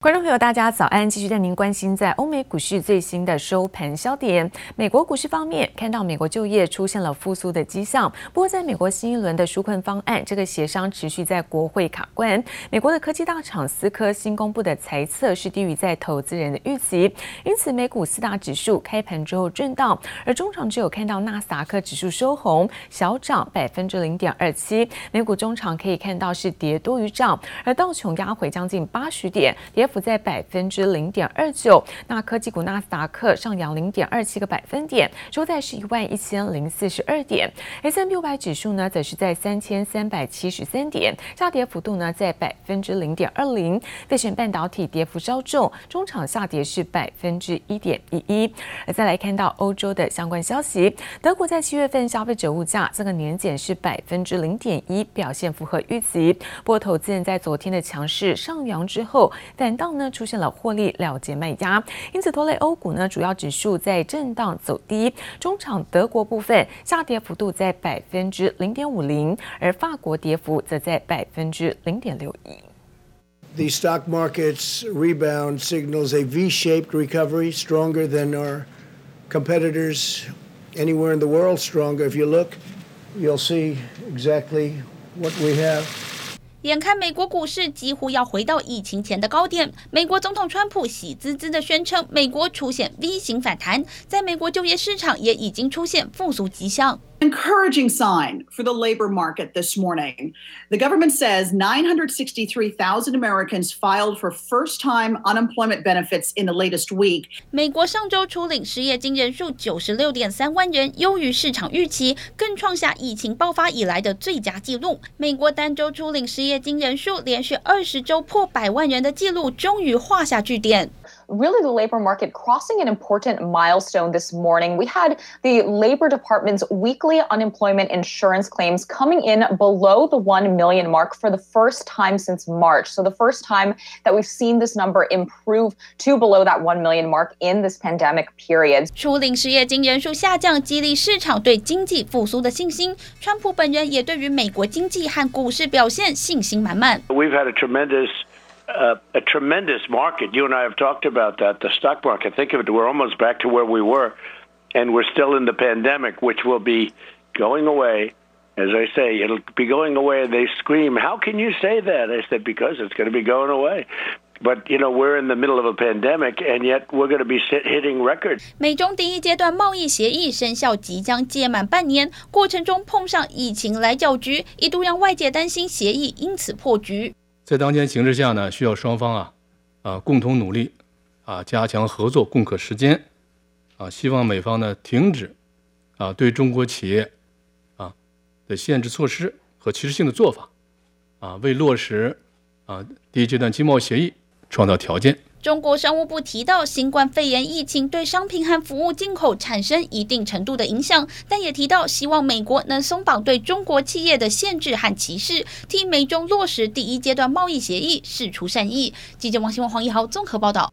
观众朋友，大家早安！继续带您关心在欧美股市最新的收盘焦点。美国股市方面，看到美国就业出现了复苏的迹象。不过，在美国新一轮的纾困方案，这个协商持续在国会卡关。美国的科技大厂思科新公布的财测是低于在投资人的预期，因此美股四大指数开盘之后震荡，而中场只有看到纳斯达克指数收红，小涨百分之零点二七。美股中场可以看到是跌多于涨，而道琼压回将近八十点，跌。幅在百分之零点二九，那科技股纳斯达克上扬零点二七个百分点，收在是一万一千零四十二点。S&P 五百指数呢，则是在三千三百七十三点，下跌幅度呢在百分之零点二零。费城半导体跌幅稍重，中场下跌是百分之一点一一。而再来看到欧洲的相关消息，德国在七月份消费者物价这个年减是百分之零点一，表现符合预期。不过，投资人在昨天的强势上扬之后，但到呢出现了获利了结卖压，因此拖累欧股呢主要指数在震荡走低。中场德国部分下跌幅度在百分之零点五零，而法国跌幅则在百分之零点六一。The stock market's rebound signals a V-shaped recovery, stronger than our competitors anywhere in the world. Stronger. If you look, you'll see exactly what we have. 眼看美国股市几乎要回到疫情前的高点，美国总统川普喜滋滋地宣称，美国出现 V 型反弹，在美国就业市场也已经出现复苏迹象。Encouraging sign for the labor market this morning. The government says 963,000 Americans filed for first-time unemployment benefits in the latest week. 美国上周初领失业金人数九十六点三万人，优于市场预期，更创下疫情爆发以来的最佳纪录。美国单周初领失业金人数连续二十周破百万人的纪录终于画下句点。 Really, the labor market crossing an important milestone this morning. We had the Labor Department's weekly unemployment insurance claims coming in below the 1 million mark for the first time since March. So, the first time that we've seen this number improve to below that 1 million mark in this pandemic period. 初领失业金人数下降，激励市场对经济复苏的信心。川普本人也对于美国经济和股市表现信心满满。We've had a tremendous Uh, a tremendous market. You and I have talked about that. The stock market, think of it, we're almost back to where we were, and we're still in the pandemic, which will be going away. As I say, it'll be going away, and they scream, How can you say that? I said, Because it's going to be going away. But, you know, we're in the middle of a pandemic, and yet we're going to be hitting records. 美中第一阶段贸易协议生效即将届满半年，过程中碰上疫情来搅局，一度让外界担心协议因此破局。 在当前形势下呢，需要双方啊，啊共同努力，啊加强合作，共克时艰，啊希望美方呢停止，啊对中国企业，啊的限制措施和歧视性的做法，啊为落实啊第一阶段经贸协议创造条件。中国商务部提到，新冠肺炎疫情对商品和服务进口产生一定程度的影响，但也提到希望美国能松绑对中国企业的限制和歧视，替美中落实第一阶段贸易协议释出善意。记者王新旺、黄一豪综合报道。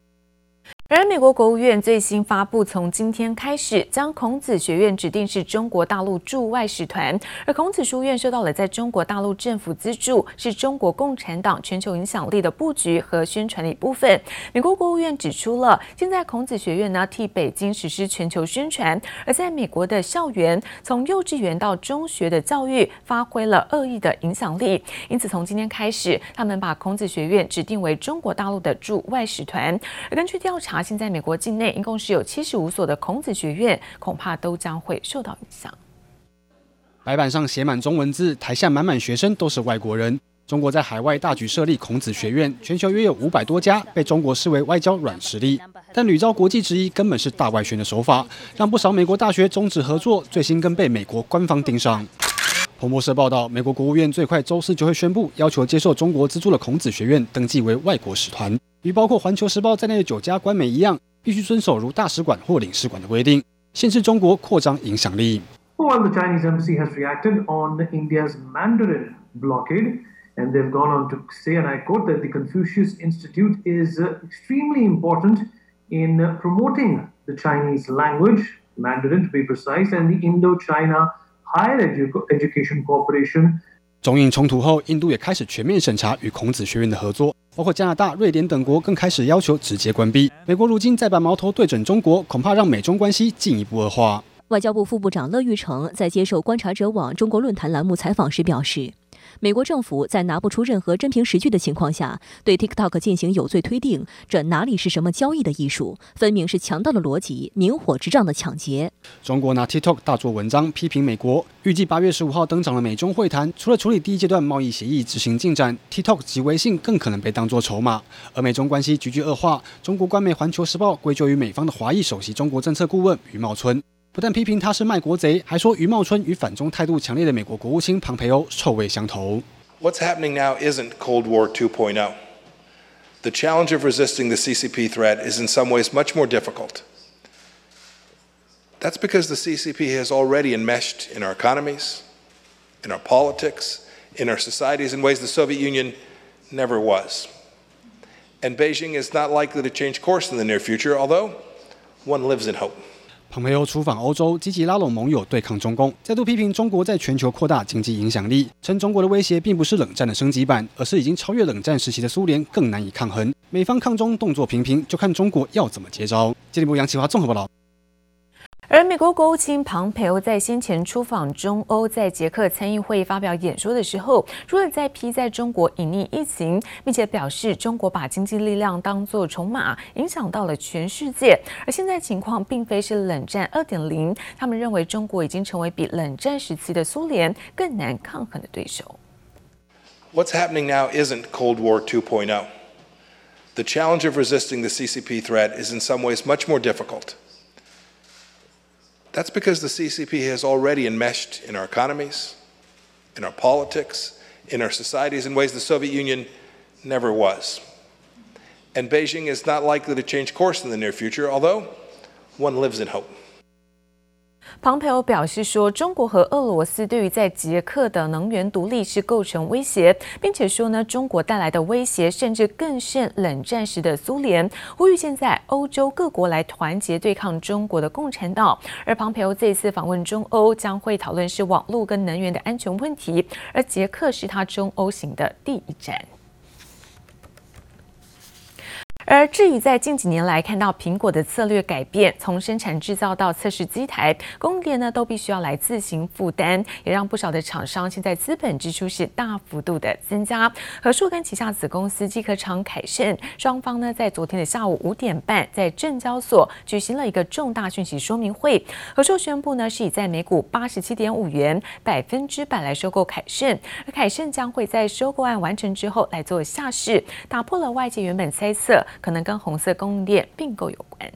而美国国务院最新发布，从今天开始将孔子学院指定是中国大陆驻外使团，而孔子书院受到了在中国大陆政府资助，是中国共产党全球影响力的布局和宣传的一部分。美国国务院指出了，现在孔子学院呢替北京实施全球宣传，而在美国的校园，从幼稚园到中学的教育发挥了恶意的影响力，因此从今天开始，他们把孔子学院指定为中国大陆的驻外使团。而根据调查。现在美国境内一共是有七十五所的孔子学院，恐怕都将会受到影响。白板上写满中文字，台下满满学生都是外国人。中国在海外大举设立孔子学院，全球约有五百多家，被中国视为外交软实力。但屡遭国际质疑，根本是大外宣的手法，让不少美国大学终止合作。最新更被美国官方盯上。彭博社报道，美国国务院最快周四就会宣布，要求接受中国资助的孔子学院登记为外国使团。与包括《环球时报》在内的九家官媒一样，必须遵守如大使馆或领事馆的规定，限制中国扩张影响力。While the Chinese embassy has reacted on India's Mandarin blockade, and they've gone on to say, and I quote, that the Confucius Institute is extremely important in promoting the Chinese language, Mandarin to be precise, and the Indo-China Higher Education Cooperation. 中印冲突后，印度也开始全面审查与孔子学院的合作。 包括加拿大、瑞典等国更开始要求直接关闭。美国如今再把矛头对准中国，恐怕让美中关系进一步恶化。外交部副部长乐玉成在接受观察者网中国论坛栏目采访时表示。美国政府在拿不出任何真凭实据的情况下，对 TikTok 进行有罪推定，这哪里是什么交易的艺术？分明是强盗的逻辑，明火执仗的抢劫。中国拿 TikTok 大做文章，批评美国。预计八月十五号登场的美中会谈，除了处理第一阶段贸易协议执行进展，TikTok 及微信更可能被当作筹码。而美中关系急剧恶化，中国官媒《环球时报》归咎于美方的华裔首席中国政策顾问余茂春。不但批评他是卖国贼，还说余茂春与反中态度强烈的美国国务卿庞培欧臭味相投。What's happening now isn't Cold War 2.0. The challenge of resisting the CCP threat is in some ways much more difficult. That's because the CCP has already enmeshed in our economies, in our politics, in our societies in ways the Soviet Union never was. And Beijing is not likely to change course in the near future, although one lives in hope. 蓬佩奥出访欧洲，积极拉拢盟友对抗中共，再度批评中国在全球扩大经济影响力，称中国的威胁并不是冷战的升级版，而是已经超越冷战时期的苏联，更难以抗衡。美方抗中动作频频，就看中国要怎么接招。经济部杨启华综合报道。而美国国务卿庞培欧在先前出访中欧，在捷克参议会发表演说的时候，除了在批在中国隐匿疫情，并且表示中国把经济力量当作筹码，影响到了全世界。而现在情况并非是冷战二点零，他们认为中国已经成为比冷战时期的苏联更难抗衡的对手。What's happening now isn't Cold War 2.0. The challenge of resisting the CCP threat is in some ways much more difficult. That's because the CCP has already enmeshed in our economies, in our politics, in our societies in ways the Soviet Union never was. And Beijing is not likely to change course in the near future, although one lives in hope. 庞培欧表示说，中国和俄罗斯对于在捷克的能源独立是构成威胁，并且说呢，中国带来的威胁甚至更胜冷战时的苏联。呼吁现在欧洲各国来团结对抗中国的共产党。而庞培欧这一次访问中欧，将会讨论是网络跟能源的安全问题，而捷克是他中欧行的第一站。而至于在近几年来看到苹果的策略改变，从生产制造到测试机台，供应链呢都必须要来自行负担，也让不少的厂商现在资本支出是大幅度的增加。和硕跟旗下子公司机壳厂凯盛双方呢在昨天的下午五点半在证交所举行了一个重大讯息说明会。和硕宣布呢是以在每股八十七点五元百分之百来收购凯盛，而凯盛将会在收购案完成之后来做下市，打破了外界原本猜测。可能跟红色供应链并购有关。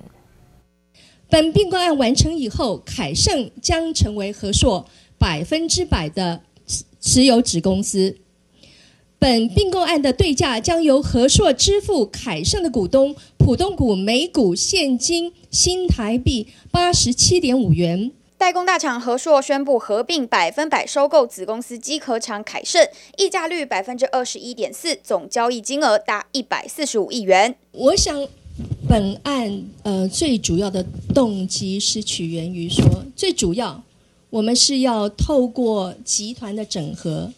本并购案完成以后，凯盛将成为和硕百分之百的持有子公司。本并购案的对价将由和硕支付凯盛的股东普通股每股现金新台币八十七点五元。代工大厂和硕宣布合并百分百收购子公司机壳厂凯盛，溢价率百分之二十一点四，总交易金额达一百四十五亿元。我想，本案呃最主要的动机是取源于说，最主要我们是要透过集团的整合，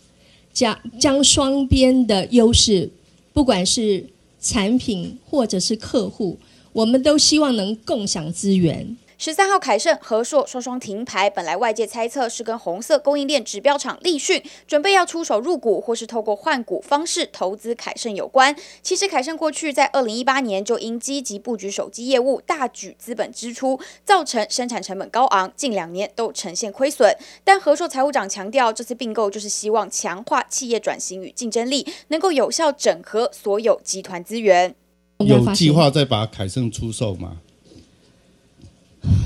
将将双边的优势，不管是产品或者是客户，我们都希望能共享资源。十三号，凯盛、和硕双双停牌。本来外界猜测是跟红色供应链指标厂立讯准备要出手入股，或是透过换股方式投资凯盛有关。其实凯盛过去在二零一八年就因积极布局手机业务，大举资本支出，造成生产成本高昂，近两年都呈现亏损。但和硕财务长强调，这次并购就是希望强化企业转型与竞争力，能够有效整合所有集团资源。有计划再把凯盛出售吗？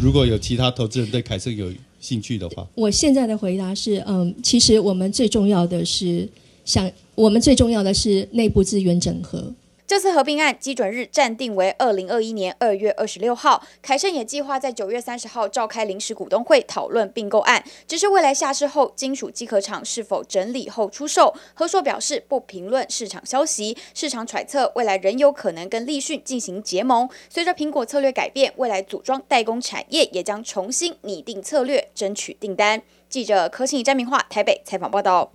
如果有其他投资人对凯盛有兴趣的话，我现在的回答是，嗯，其实我们最重要的是想，我们最重要的是内部资源整合。这次合并案基准日暂定为二零二一年二月二十六号，凯盛也计划在九月三十号召开临时股东会讨论并购案。只是未来下市后，金属机壳厂是否整理后出售？和硕表示不评论市场消息，市场揣测未来仍有可能跟立讯进行结盟。随着苹果策略改变，未来组装代工产业也将重新拟定策略，争取订单。记者柯信怡、詹明化台北采访报道。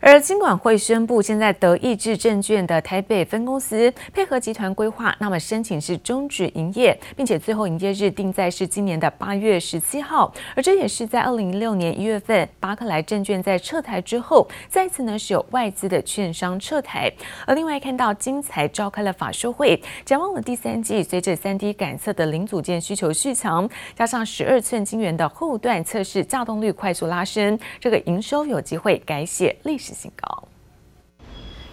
而金管会宣布，现在德意志证券的台北分公司配合集团规划，那么申请是终止营业，并且最后营业日定在是今年的八月十七号。而这也是在二零一六年一月份巴克莱证券在撤台之后，再次呢是有外资的券商撤台。而另外看到精材召开了法说会，展望了第三季，随着三 D 感测的零组件需求续强，加上十二寸晶圆的后段测试稼动率快速拉升，这个营收有机会改写历史。新高。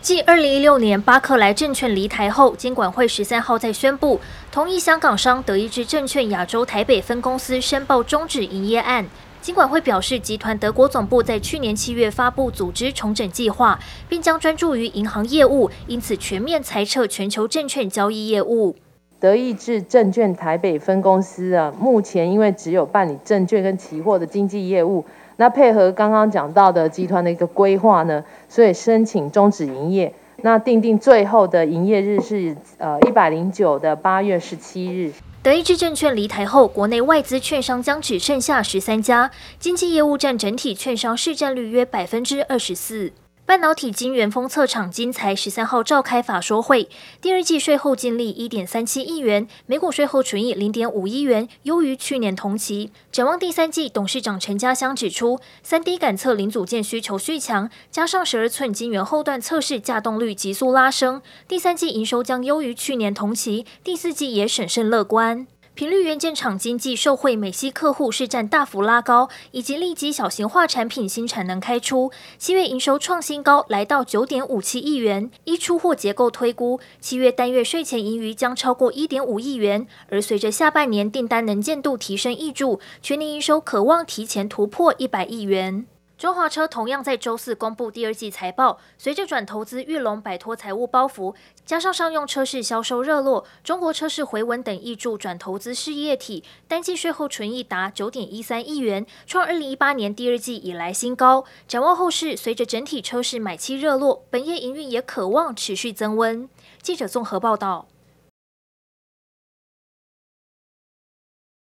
继二零一六年巴克莱证券离台后，监管会十三号再宣布同意香港商德意志证券亚洲台北分公司申报终止营业案。金管会表示，集团德国总部在去年七月发布组织重整计划，并将专注于银行业务，因此全面裁撤全球证券交易业务。德意志证券台北分公司啊，目前因为只有办理证券跟期货的经纪业务。那配合刚刚讲到的集团的一个规划呢，所以申请终止营业。那定定最后的营业日是呃一百零九的八月十七日。德意志证券离台后，国内外资券商将只剩下十三家，经纪业务占整体券商市占率约百分之二十四。半导体晶圆封测厂精材十三号召开法说会，第二季税后净利一点三七亿元，每股税后纯益零点五亿元，优于去年同期。展望第三季，董事长陈家乡指出，三 D 感测零组件需求续强，加上十二寸晶圆后段测试稼动率急速拉升，第三季营收将优于去年同期，第四季也审慎乐观。频率元件厂经济受惠美系客户市占大幅拉高，以及立即小型化产品新产能开出，七月营收创新高，来到九点五七亿元。依出货结构推估，七月单月税前盈余将超过一点五亿元。而随着下半年订单能见度提升挹注，全年营收可望提前突破一百亿元。中华车同样在周四公布第二季财报，随着转投资裕隆摆脱财务包袱，加上商用车市销售热络，中国车市回稳等挹注转投资事业体，单季税后纯益达九点一三亿元，创二零一八年第二季以来新高。展望后市，随着整体车市买气热络，本业营运也可望持续增温。记者综合报道。